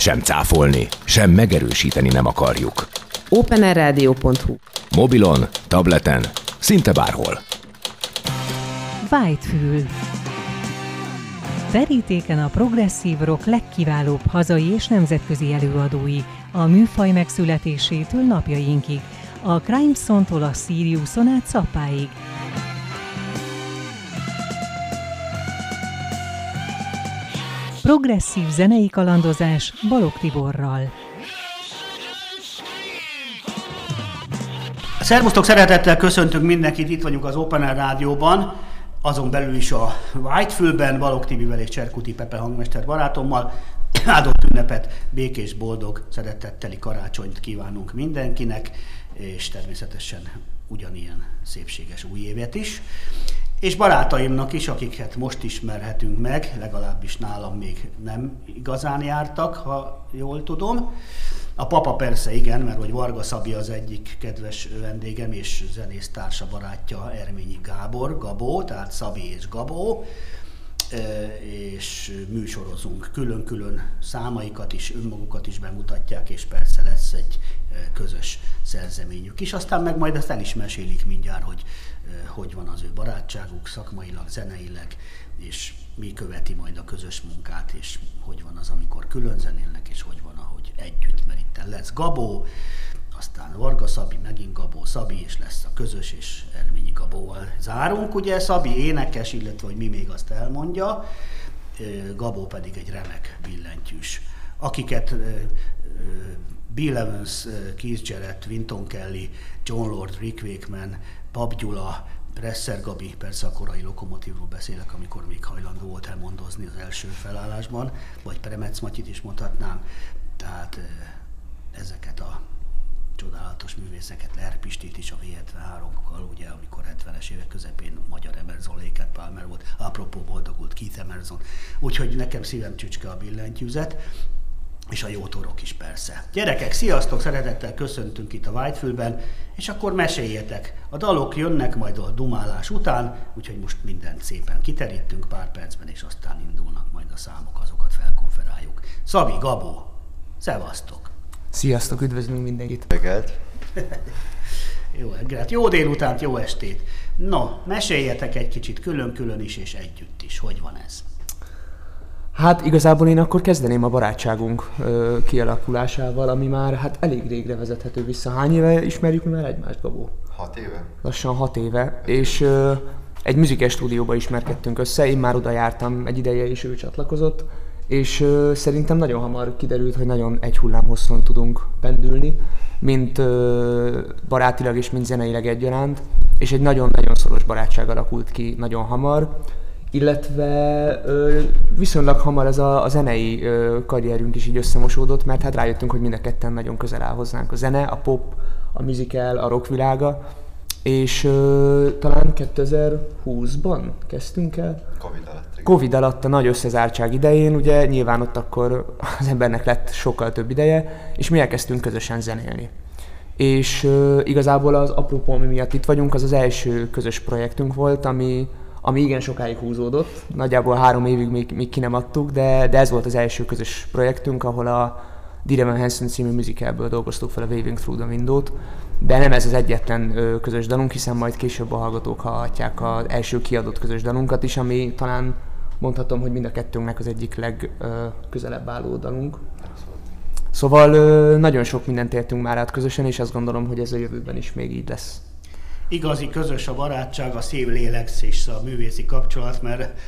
sem cáfolni, sem megerősíteni nem akarjuk. openerradio.hu Mobilon, tableten, szinte bárhol. Whitefül. Verítéken a progresszív rock legkiválóbb hazai és nemzetközi előadói, a műfaj megszületésétől napjainkig, a Crimeson-tól a Siriuson át Szappáig. Progresszív zenei kalandozás Balog Tiborral. Szervusztok, szeretettel köszöntünk mindenkit, itt vagyunk az Open Air Rádióban, azon belül is a Whitefülben, Balog Tibivel és Cserkuti Pepe hangmester barátommal. Áldott ünnepet, békés, boldog, szeretetteli karácsonyt kívánunk mindenkinek, és természetesen ugyanilyen szépséges új évet is. És barátaimnak is, akiket most ismerhetünk meg, legalábbis nálam még nem igazán jártak, ha jól tudom. A papa persze igen, mert hogy Varga Szabi az egyik kedves vendégem és zenész társa barátja Erményi Gábor, Gabó, tehát Szabi és Gabó, és műsorozunk külön-külön számaikat is, önmagukat is bemutatják, és persze lesz egy közös szerzeményük is. Aztán meg majd ezt el is mesélik mindjárt, hogy hogy van az ő barátságuk szakmailag, zeneileg, és mi követi majd a közös munkát, és hogy van az, amikor külön zenélnek, és hogy van, ahogy együtt, mert itt lesz Gabó, aztán Varga Szabi, megint Gabó Szabi, és lesz a közös, és Erményi Gabóval zárunk, ugye Szabi énekes, illetve hogy mi még azt elmondja, Gabó pedig egy remek billentyűs. Akiket Bill Evans, Keith Jarrett, Winton Kelly, John Lord, Rick Wakeman, Pap Gyula, Presser Gabi, persze a korai lokomotívról beszélek, amikor még hajlandó volt elmondozni az első felállásban, vagy Premec Matyit is mondhatnám, tehát ezeket a csodálatos művészeket, Lerpistit is a V73-kal, ugye, amikor 70-es évek közepén magyar Emerson Léket Palmer volt, apropó boldogult Keith Emerson. Úgyhogy nekem szívem csücske a billentyűzet, és a jó torok is persze. Gyerekek, sziasztok, szeretettel köszöntünk itt a Whitefülben, és akkor meséljetek. A dalok jönnek majd a dumálás után, úgyhogy most mindent szépen kiterítünk pár percben, és aztán indulnak majd a számok, azokat felkonferáljuk. Szabi, Gabó, szevasztok! Sziasztok, üdvözlünk mindenkit! Reggelt! jó reggelt, jó délutánt, jó estét! No, meséljetek egy kicsit külön-külön is, és együtt is. Hogy van ez? Hát igazából én akkor kezdeném a barátságunk ö, kialakulásával, ami már hát elég régre vezethető vissza. Hány éve ismerjük mi már egymást, Gabó? Hat éve. Lassan hat éve, és ö, egy műzikes stúdióba ismerkedtünk össze, én már oda jártam egy ideje, és ő csatlakozott, és ö, szerintem nagyon hamar kiderült, hogy nagyon egy hullám hosszon tudunk pendülni, mint ö, barátilag és mint zeneileg egyaránt, és egy nagyon-nagyon szoros barátság alakult ki nagyon hamar illetve ö, viszonylag hamar ez a, a zenei ö, karrierünk is így összemosódott, mert hát rájöttünk, hogy mind a ketten nagyon közel áll hozzánk a zene, a pop, a musical, a rock világa, és ö, talán 2020-ban kezdtünk el. Covid alatt. Igen. Covid alatt a nagy összezártság idején, ugye nyilván ott akkor az embernek lett sokkal több ideje, és mi elkezdtünk közösen zenélni. És ö, igazából az apropó, ami miatt itt vagyunk, az az első közös projektünk volt, ami, ami igen sokáig húzódott, nagyjából három évig még, még ki nem adtuk, de, de ez volt az első közös projektünk, ahol a Direman Hansen című musicalből dolgoztuk fel a Waving Through the Window-t, de nem ez az egyetlen ö, közös dalunk, hiszen majd később a hallgatók hallhatják az első kiadott közös dalunkat is, ami talán mondhatom, hogy mind a kettőnknek az egyik legközelebb álló dalunk. Szóval ö, nagyon sok mindent értünk már át közösen, és azt gondolom, hogy ez a jövőben is még így lesz igazi közös a barátság, a szív lélek és a művészi kapcsolat, mert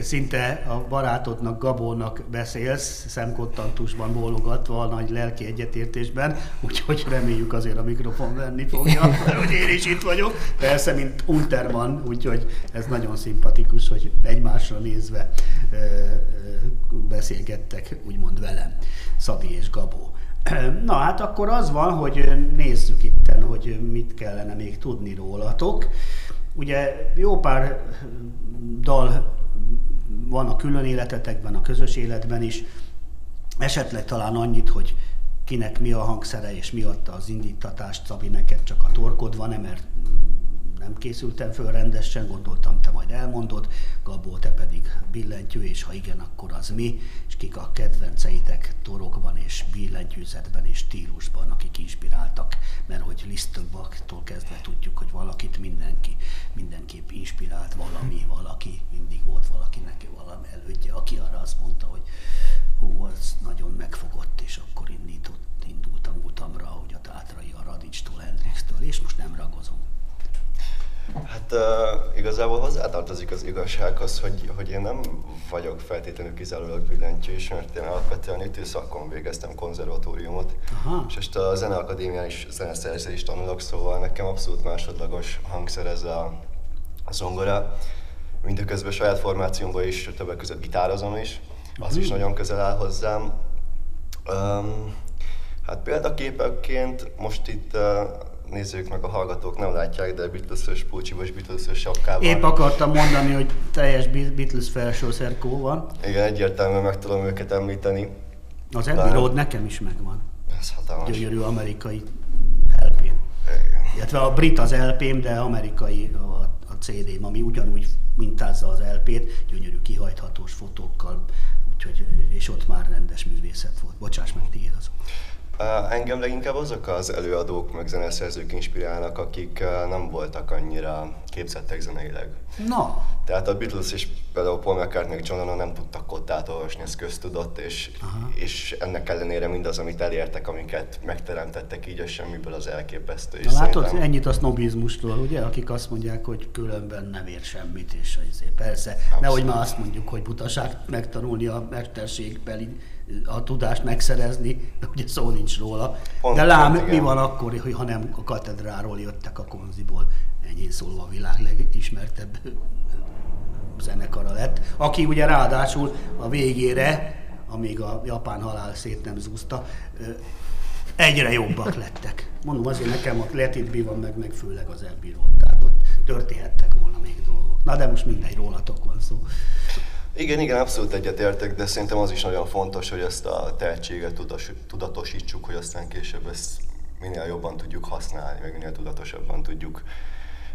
szinte a barátodnak, Gabónak beszélsz, szemkottantusban bólogatva a nagy lelki egyetértésben, úgyhogy reméljük azért a mikrofon venni fogja, mert hogy én is itt vagyok. Persze, mint Unterman, úgyhogy ez nagyon szimpatikus, hogy egymásra nézve beszélgettek, úgymond velem, Szabi és Gabó. Na hát akkor az van, hogy nézzük itt, hogy mit kellene még tudni rólatok. Ugye jó pár dal van a külön életetekben, a közös életben is. Esetleg talán annyit, hogy kinek mi a hangszere és mi adta az indítatást, Szabi, neked csak a torkod van-e, mert nem készültem föl rendesen, gondoltam, te majd elmondod, Gabó, te pedig billentyű, és ha igen, akkor az mi, és kik a kedvenceitek torokban és billentyűzetben és stílusban, akik inspiráltak, mert hogy Lisztölbaktól kezdve tudjuk, hogy valakit mindenki, mindenképp inspirált valami, valaki, mindig volt valakinek valami elődje, aki arra azt mondta, hogy hú, az nagyon megfogott, és akkor indított, indultam utamra, hogy a Tátrai, a Radicstól, Hendrixtől, és most nem ragozom. Hát uh, igazából hozzátartozik az igazsághoz, hogy, hogy én nem vagyok feltétlenül kizárólag billentyűs, mert én alapvetően ütőszakon végeztem konzervatóriumot, Aha. és most a Zeneakadémián is zeneszerzést tanulok, szóval nekem abszolút másodlagos hangszer ez a, a zongora. Mindeközben saját formációmban is többek között gitározom is, az is nagyon közel áll hozzám. Um, hát példaképekként most itt uh, nézők meg a hallgatók nem látják, de Beatles-ös pulcsiba Beatles-ös sapkával. Épp akartam mondani, hogy teljes Beatles felső szerkó van. Igen, egyértelműen meg tudom őket említeni. Az Abbey Road nekem is megvan. Ez hatalmas. Gyönyörű amerikai lp Illetve a brit az lp de amerikai a, a CD-m, ami ugyanúgy mintázza az LP-t, gyönyörű kihajthatós fotókkal, úgyhogy, és ott már rendes művészet volt. Bocsáss meg, tiéd azok. Engem leginkább azok az előadók, meg zeneszerzők inspirálnak, akik nem voltak annyira képzettek zeneileg. Na. Tehát a Beatles is például Paul McCartney John Lennon nem tudtak kottát olvasni, ez köztudott, és, és ennek ellenére mindaz, amit elértek, amiket megteremtettek így a semmiből, az elképesztő. Na, látod, szerintem... ennyit a sznobizmustól, ugye, akik azt mondják, hogy különben nem ér semmit, és azért persze, Abszolút. nehogy már azt mondjuk, hogy butaság megtanulni a mesterségbeli a tudást megszerezni, ugye szó nincs róla. Pont, De lám, pont, mi van akkor, hogy ha nem a katedráról jöttek a konziból, ennyi szólva a világ legismertebb zenekara lett, aki ugye ráadásul a végére, amíg a japán halál szét nem zúzta, egyre jobbak lettek. Mondom, azért nekem a Let It Be van meg, meg főleg az Abbey tehát ott történhettek volna még dolgok. Na de most mindegy, rólatok van szó. Igen, igen, abszolút egyetértek, de szerintem az is nagyon fontos, hogy ezt a tehetséget tudatosítsuk, hogy aztán később ezt minél jobban tudjuk használni, meg minél tudatosabban tudjuk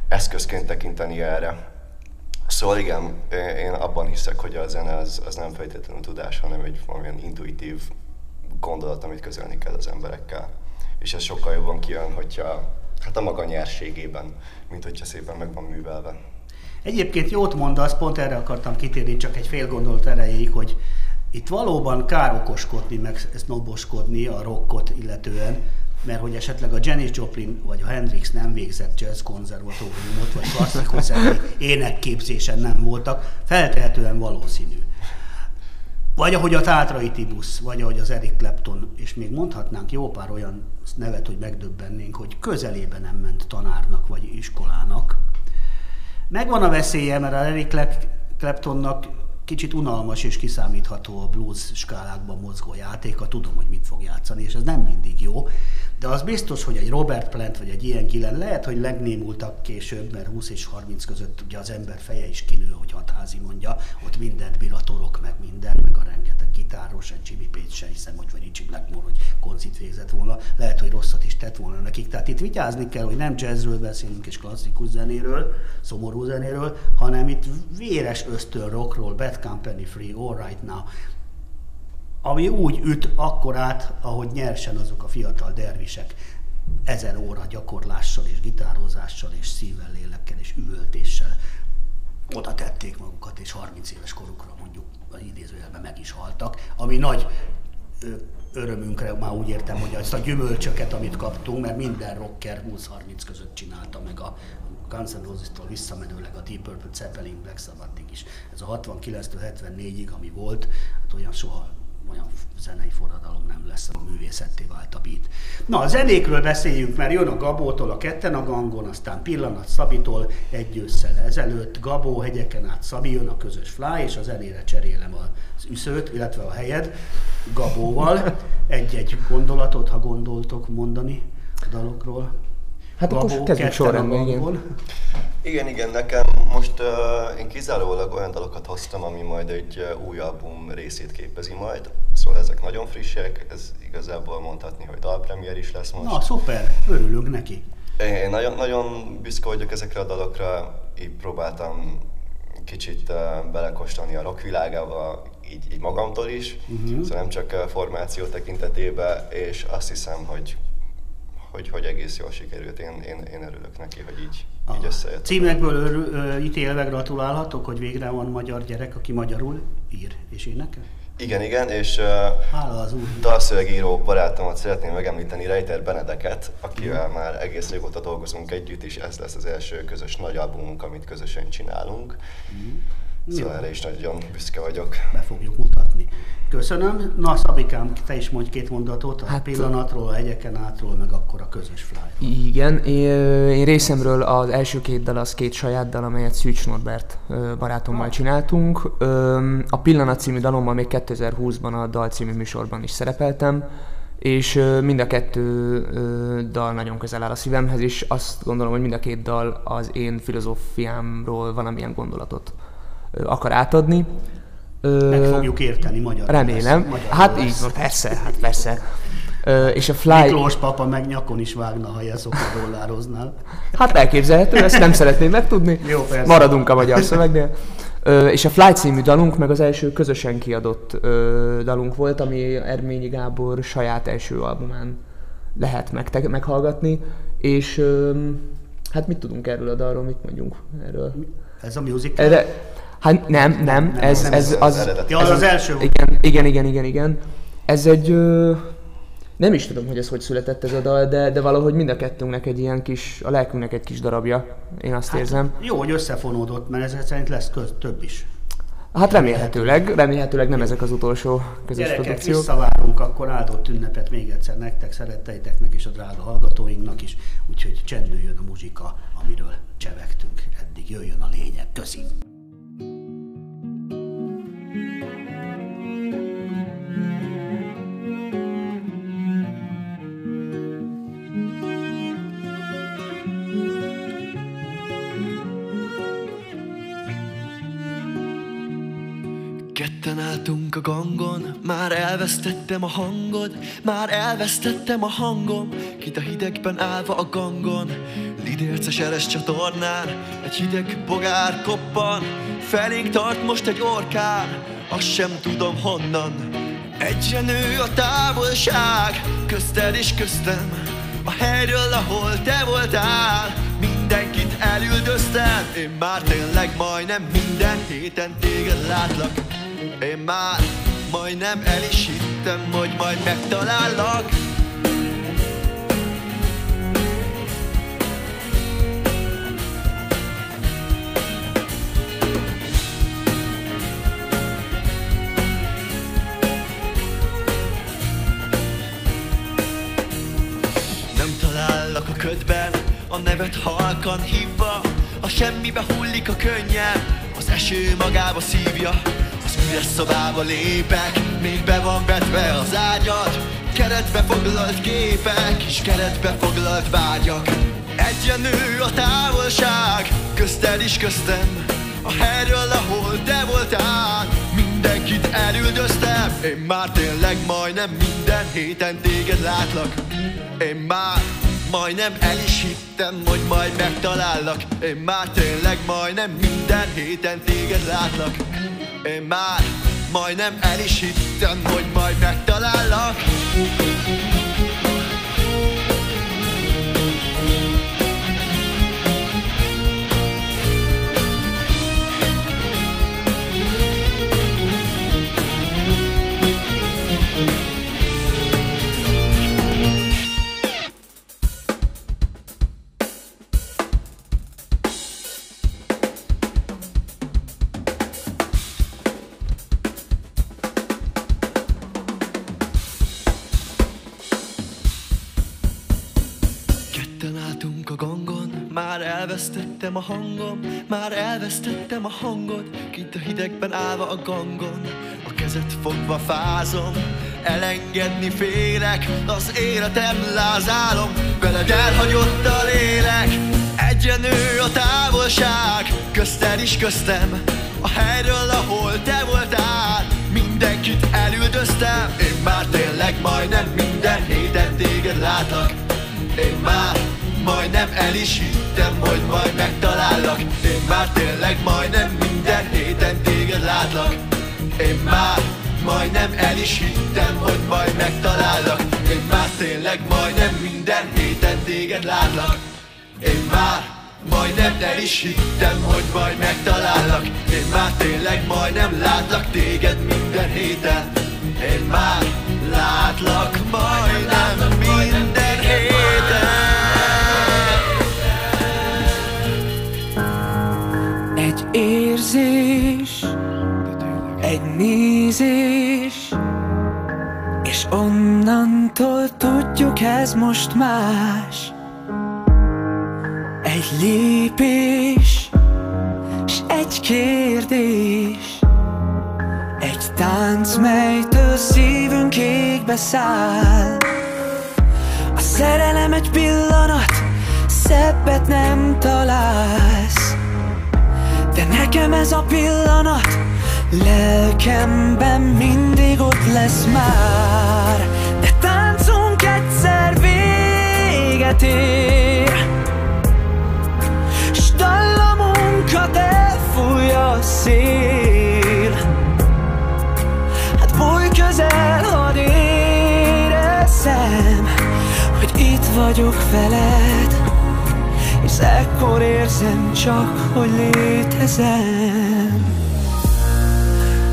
eszközként tekinteni erre. Szóval igen, én abban hiszek, hogy a zene az, az nem feltétlenül tudás, hanem egy valamilyen intuitív gondolat, amit közölni kell az emberekkel. És ez sokkal jobban kijön, hogyha hát a maga nyerségében, mint hogyha szépen meg van művelve. Egyébként jót mondasz, pont erre akartam kitérni, csak egy fél gondolt erejéig, hogy itt valóban kár okoskodni, meg noboskodni a rockot illetően, mert hogy esetleg a Janis Joplin vagy a Hendrix nem végzett jazz konzervatóriumot, vagy klasszikus énekképzésen nem voltak, feltehetően valószínű. Vagy ahogy a Tátrai Tibusz, vagy ahogy az Eric Clapton, és még mondhatnánk jó pár olyan nevet, hogy megdöbbennénk, hogy közelébe nem ment tanárnak vagy iskolának, Megvan a veszélye, mert a Eric Claptonnak kicsit unalmas és kiszámítható a blues skálákban mozgó játéka, tudom, hogy mit fog játszani, és ez nem mindig jó, de az biztos, hogy egy Robert Plant vagy egy ilyen Gillen lehet, hogy legnémultak később, mert 20 és 30 között ugye az ember feje is kinő, hogy hatházi mondja, ott mindent bír a torok, meg minden, meg a rengeteg gitáros, egy Jimmy Page se hiszem, hogy vagy Richie Blackmore, hogy koncit végzett volna, lehet, hogy rosszat is tett volna nekik. Tehát itt vigyázni kell, hogy nem jazzről beszélünk és klasszikus zenéről, szomorú zenéről, hanem itt véres ösztön rockról, Bad Company Free, All Right Now, ami úgy üt akkor át, ahogy nyersen azok a fiatal dervisek ezer óra gyakorlással és gitározással és szívvel, lélekkel és üvöltéssel oda tették magukat, és 30 éves korukra mondjuk az idézőjelben meg is haltak, ami nagy örömünkre már úgy értem, hogy ezt a gyümölcsöket, amit kaptunk, mert minden rocker 20-30 között csinálta meg a Guns N' Roses-tól visszamenőleg a Deep Purple, Zeppelin, Black Sabbath-ig is. Ez a 69-től 74-ig, ami volt, hát olyan soha olyan zenei forradalom nem lesz, a művészetté vált a beat. Na, a zenékről beszéljünk, mert jön a Gabótól a ketten a gangon, aztán Pillanat Szabitól egy ősszel ezelőtt, Gabó hegyeken át Szabi, jön a közös fly, és a zenére cserélem az üszőt, illetve a helyed Gabóval. Egy-egy gondolatot, ha gondoltok mondani a dalokról. Hát Gabó, akkor kezdjük sorrendben, igen. Igen, igen, nekem most uh, én kizárólag olyan dalokat hoztam, ami majd egy uh, új album részét képezi majd. Szóval ezek nagyon frissek, ez igazából mondhatni, hogy dalpremier is lesz most. Na, szuper, örülünk neki. Én nagyon, nagyon büszke vagyok ezekre a dalokra, így próbáltam kicsit uh, belekostolni a rock világába, így, így magamtól is, uh-huh. szóval nem csak formáció tekintetében, és azt hiszem, hogy hogy, hogy egész jól sikerült. Én, én, én örülök neki, hogy így, a így összejött. Címekből ör, ö, ítélve gratulálhatok, hogy végre van magyar gyerek, aki magyarul ír és énekel? Igen, igen, és Hála az úr. dalszövegíró barátomat szeretném megemlíteni, Reiter Benedeket, akivel mm. már egész régóta dolgozunk együtt, és ez lesz az első közös nagy albumunk, amit közösen csinálunk. Mm. Szóval erre is nagyon büszke vagyok. Be fogjuk mutatni. Köszönöm. Na Szabikám, te is mondj két mondatot a hát, pillanatról, a hegyeken átról, meg akkor a közös fly. Igen, én részemről az első két dal az két saját dal, amelyet Szűcs Norbert barátommal csináltunk. A Pillanat című dalommal még 2020-ban a Dal című műsorban is szerepeltem, és mind a kettő dal nagyon közel áll a szívemhez, és azt gondolom, hogy mind a két dal az én filozófiámról valamilyen gondolatot akar átadni. Meg fogjuk érteni magyar. Remélem. Lesz, hát lesz. így van, persze, hát persze. Ö, és a Fly... Miklós papa meg nyakon is vágna, ha a dollároznál. Hát elképzelhető, ezt nem szeretném megtudni. Jó, persze. Maradunk a magyar szövegnél. Ö, és a Fly című dalunk meg az első közösen kiadott ö, dalunk volt, ami Erményi Gábor saját első albumán lehet meg, meghallgatni, és ö, hát mit tudunk erről a dalról, mit mondjunk erről? Ez a music? Erre, Hát nem, nem, ez, nem ez, az, az, ja, az, az első igen, igen, igen, igen, igen. Ez egy, ö, nem is tudom, hogy ez hogy született ez a dal, de, de valahogy mind a kettőnknek egy ilyen kis, a lelkünknek egy kis darabja, én azt hát, érzem. Jó, hogy összefonódott, mert ezek szerint lesz köz, több is. Hát remélhetőleg, remélhetőleg nem ezek az utolsó közös Gyerekek, produkciók. visszavárunk akkor áldott ünnepet még egyszer nektek, szeretteiteknek és a drága hallgatóinknak is, úgyhogy csendüljön a muzsika, amiről csevegtünk eddig, jöjjön a lényeg. Köszönjük! Elvesztettem a hangod, már elvesztettem a hangom, kit a hidegben állva a gangon, lidérces eres csatornán, egy hideg bogár koppan, felénk tart most egy orkán, azt sem tudom honnan. Egyre nő a távolság, közted és köztem, a helyről, ahol te voltál, mindenkit elüldöztem, én már tényleg majdnem minden héten téged látlak. Én már majdnem el is hittem, hogy majd megtalállak. Nem talállak a ködben, a nevet halkan hívva A semmibe hullik a könnyem, az eső magába szívja Üres szobába lépek, még be van vetve az ágyad Keretbe foglalt képek, és keretbe foglalt vágyak. Egyenlő a távolság, közted is köztem A helyről, ahol te voltál Mindenkit elüldöztem. Én már tényleg majdnem minden héten téged látlak. Én már majdnem el is hittem, hogy majd megtalállak. Én már tényleg majdnem minden héten téged látlak én már majdnem el is hittem, hogy majd megtalállak elvesztettem a hangom, már elvesztettem a hangot, kint a hidegben állva a gangon, a kezet fogva fázom, elengedni félek, az életem lázálom, veled elhagyott a lélek, egyenő a távolság, közted is köztem, a helyről, ahol te voltál, mindenkit elüldöztem, én már tényleg majdnem minden héten téged látlak, én már Majdnem el is hittem, hogy majd megtalállak. Én már tényleg majdnem minden héten téged látlak. Én már majdnem el is hittem, hogy majd megtalállak. Én már tényleg majdnem minden héten téged látlak. Én már majdnem el is hittem, hogy majd megtalállak. Én már tényleg majdnem látlak téged minden héten. Én már látlak majdnem minden érzés, egy nézés, és onnantól tudjuk ez most más. Egy lépés, s egy kérdés, egy tánc, melytől szívünk égbe száll. A szerelem egy pillanat, szebbet nem találsz. De nekem ez a pillanat Lelkemben mindig ott lesz már. De táncunk egyszer véget ér. S dallamunkat elfújja a szél. Hát bújj közel, hadd érezzem Hogy itt vagyok veled és ekkor érzem csak, hogy létezem.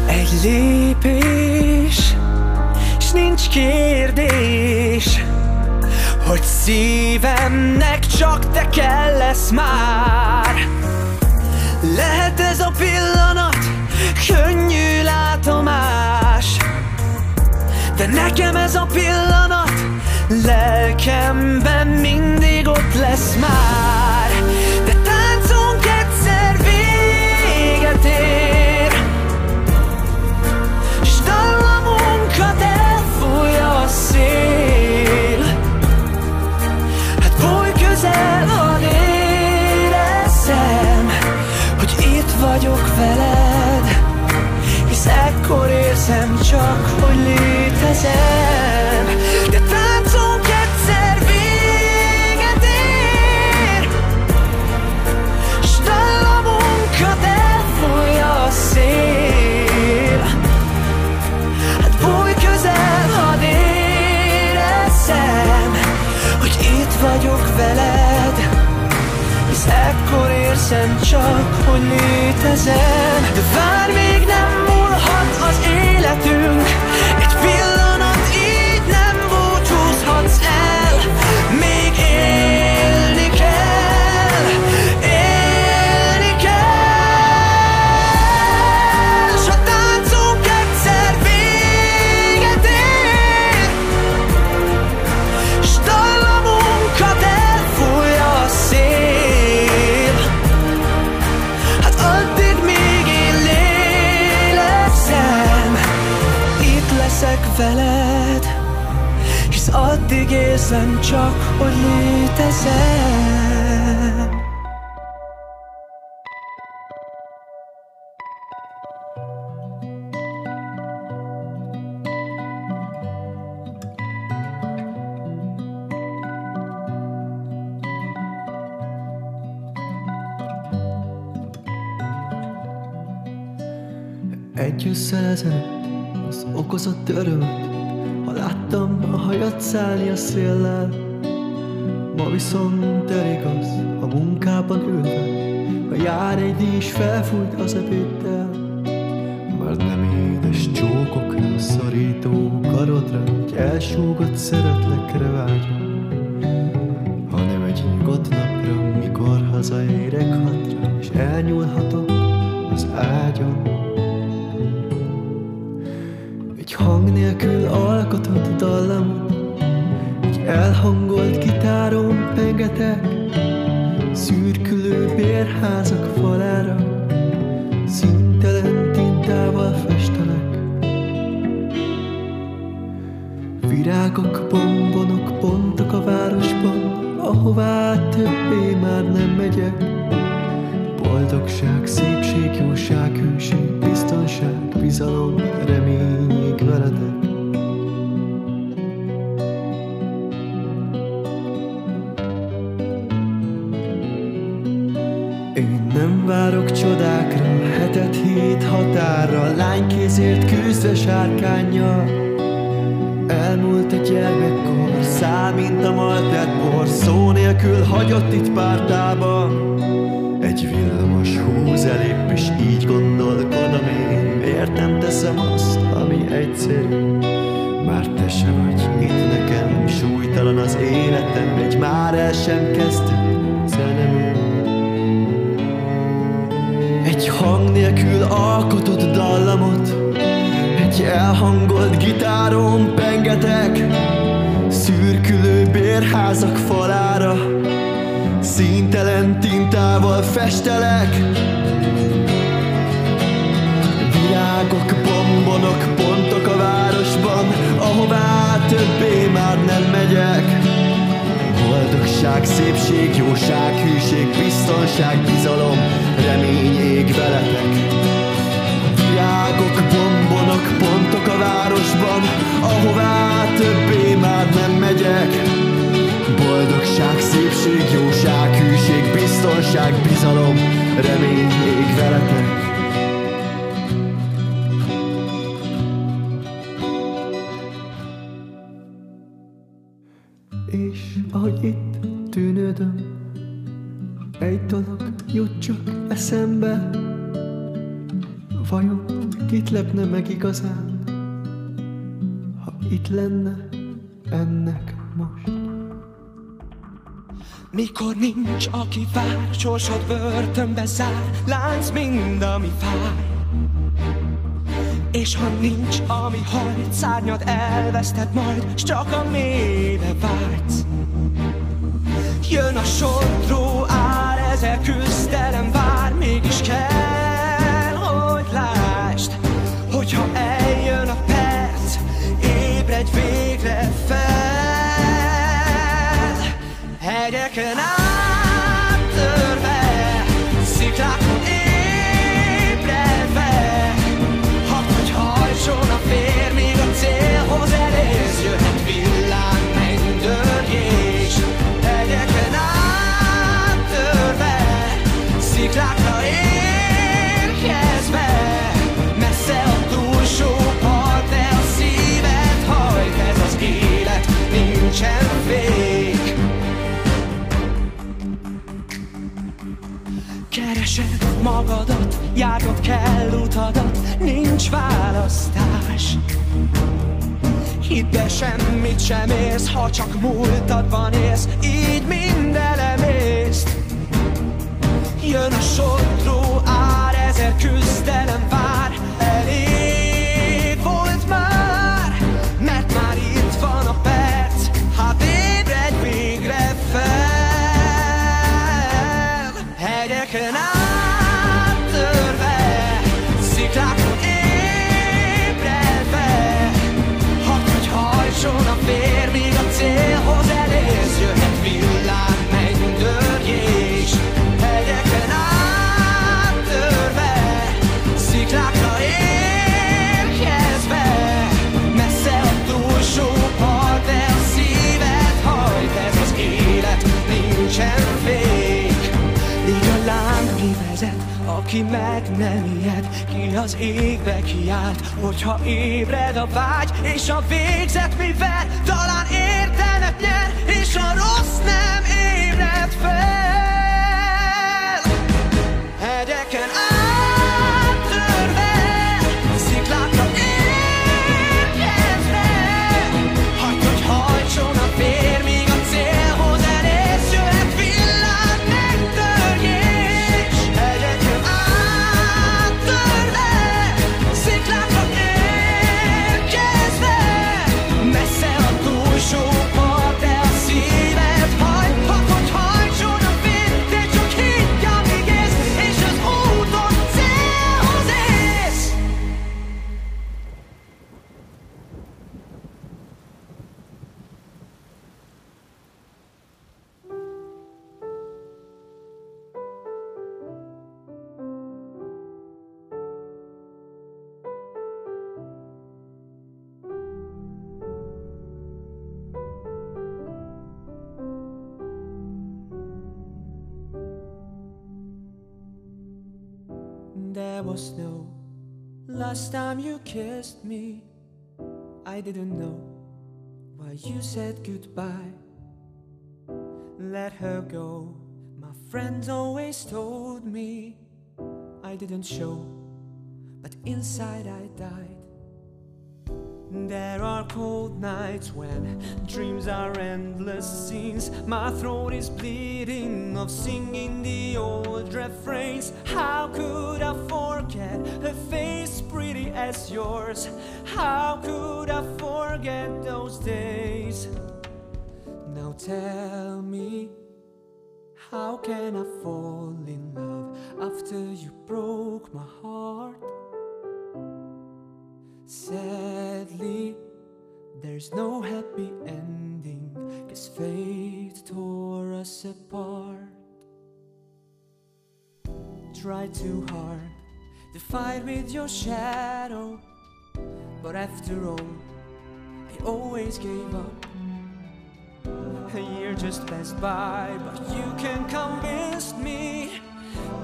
Egy lépés, s nincs kérdés Hogy szívemnek csak te kell lesz már. Lehet ez a pillanat könnyű látomás De nekem ez a pillanat Lelkemben mindig ott lesz már csak, hogy létezem. De táncunk egyszer véget ér. S dallamunkat elfújja a szél. Hát bújj közel, hadd érezzem Hogy itt vagyok veled. Hisz ekkor érzem csak, hogy létezem. De vár hogy létezem. Egy összelezett az okozott örömöt Ha láttam a hajat szállni a széllel Ma viszont elég az, a munkában ülve Ha jár egy díj, felfújt az ebéddel. Már nem édes csókokra, szorító karodra Egy elsúgott szeretlekre vágyom Hanem egy nyugodt napra, mikor hazaérek Virágok, sem kezdett zenemű Egy hang nélkül alkotott dallamot egy elhangolt gitáron pengetek Szürkülő bérházak falára Színtelen tintával festelek. Virágok, bombonok, pontok a városban Ahová többé már nem megyek Boldogság, szépség, jóság, hűség, biztonság, bizalom, remény ég veletek Virágok, bombonok, pontok a városban Ahová többé már nem megyek. Boldogság, szépség, jóság, hűség, biztonság, bizalom, remény ég veletek És ahogy itt tűnődöm Egy dolog jut csak eszembe Vajon kit lepne meg igazán, ha itt lenne ennek most? Mikor nincs, aki vár, sorsod börtönbe zár, lánc mind, ami fáj. És ha nincs, ami hajt, szárnyad elveszted majd, s csak a mélyre vágysz. Jön a sodró ár, ezer küzdelem vár, mégis kell, érsz, ha aki meg nem ijed, ki az égbe kiált, hogyha ébred a vágy, és a végzet mivel talán értelmet nyer, és a rossz nem ébred fel. Kissed me, I didn't know why you said goodbye. Let her go. My friends always told me I didn't show, but inside I died. There are cold nights when dreams are endless scenes. My throat is bleeding of singing the old refrains. How could I forget a face pretty as yours? How could I forget those days? Now tell me, how can I fall in love after you broke my heart? Sadly, there's no happy ending, cause fate tore us apart. Try too hard to fight with your shadow, but after all, I always gave up. A year just passed by, but you can convince me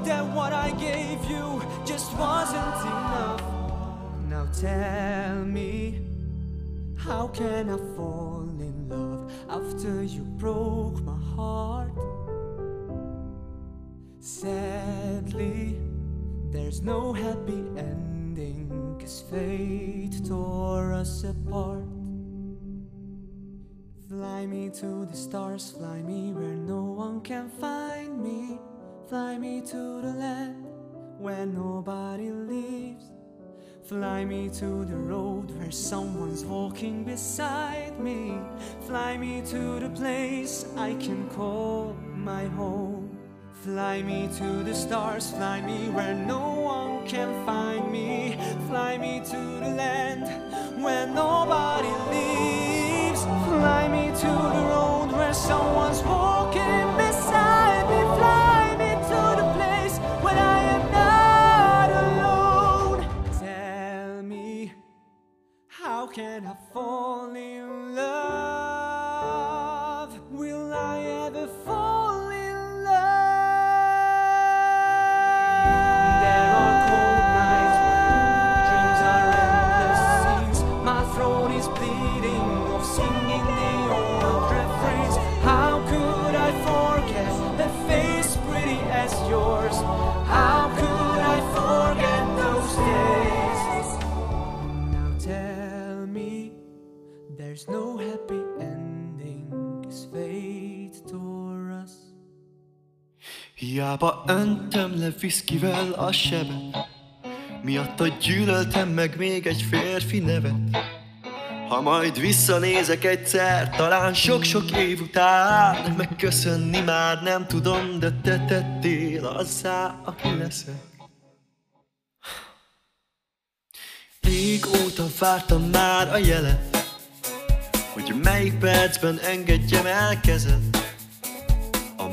that what I gave you just wasn't enough. Now tell me, how can I fall in love after you broke my heart? Sadly, there's no happy ending, cause fate tore us apart. Fly me to the stars, fly me where no one can find me. Fly me to the land where nobody lives. Fly me to the road where someone's walking beside me. Fly me to the place I can call my home. Fly me to the stars, fly me where no one can find me. Fly me to the land where nobody lives. Fly me to the road where someone's walking a sebet Miattad gyűlöltem meg még egy férfi nevet. Ha majd visszanézek egyszer, talán sok-sok év után Megköszönni már nem tudom, de te tettél azzá, aki leszek. Régóta vártam már a jelet Hogy melyik percben engedjem el kezed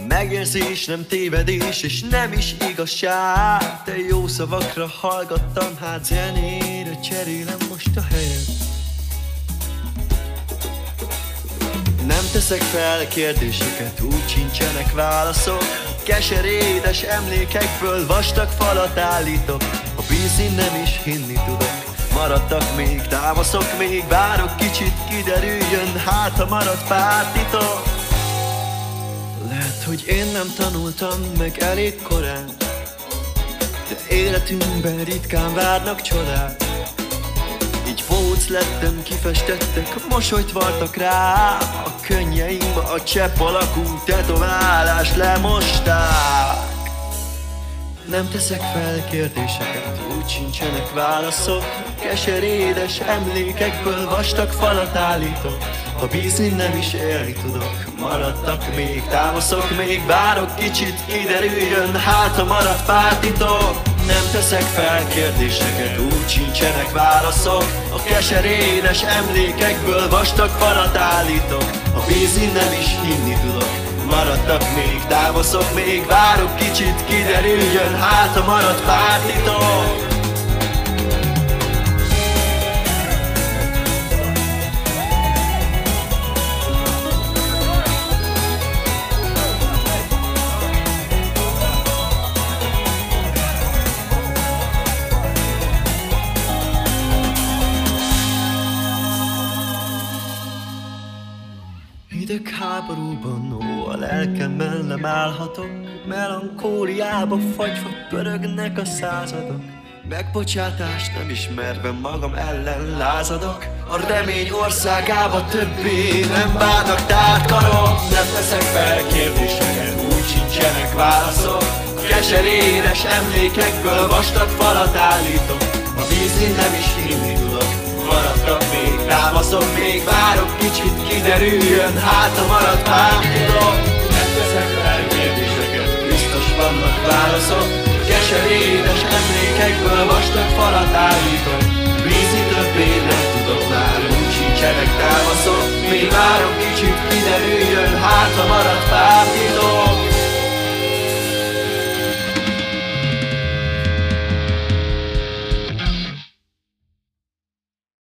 megérzés nem tévedés, és nem is igazság Te jó szavakra hallgattam, hát zenére cserélem most a helyet. Nem teszek fel kérdéseket, úgy sincsenek válaszok. Keserédes emlékekből vastag falat állítok. Ha bízni nem is hinni tudok Maradtak még, támaszok még, várok kicsit kiderüljön Hát ha marad pár titok lehet, hogy én nem tanultam meg elég korán De életünkben ritkán várnak csodák Így póc lettem, kifestettek, mosolyt vartak rá. A könnyeimbe a csepp alakú tetoválást lemosták nem teszek fel kérdéseket, úgy sincsenek válaszok. Keserédes emlékekből vastag falat állítok. Ha bízni nem is élni tudok Maradtak még, támaszok még Várok kicsit, kiderüljön Hát ha marad pár titok Nem teszek fel kérdéseket, úgy sincsenek válaszok. A keserédes emlékekből vastag falat állítok. Ha bízni nem is hinni tudok Maradtak még, távozok még Várok kicsit, kiderüljön Hát ha marad pár hidegháborúban, ó, a lelkemmel nem állhatok Melankóliába fagyva pörögnek a századok. Megbocsátást nem ismerve magam ellen lázadok. A remény országába többé nem bánnak tárt Nem teszek fel kérdéseket, úgy sincsenek válaszok. Keserédes emlékekből vastag falat állítok. A vízén nem is hinni tudok Maradtak még, Várok kicsit kiderüljön, hát a marad már tudom Nem teszek fel kérdéseket, biztos vannak válaszok. Keserédes emlékekből vastag falat állítok Vízi többé nem tudok már, úgy sincsenek támaszok. Még várom kicsit kiderüljön, hát a marad pár titok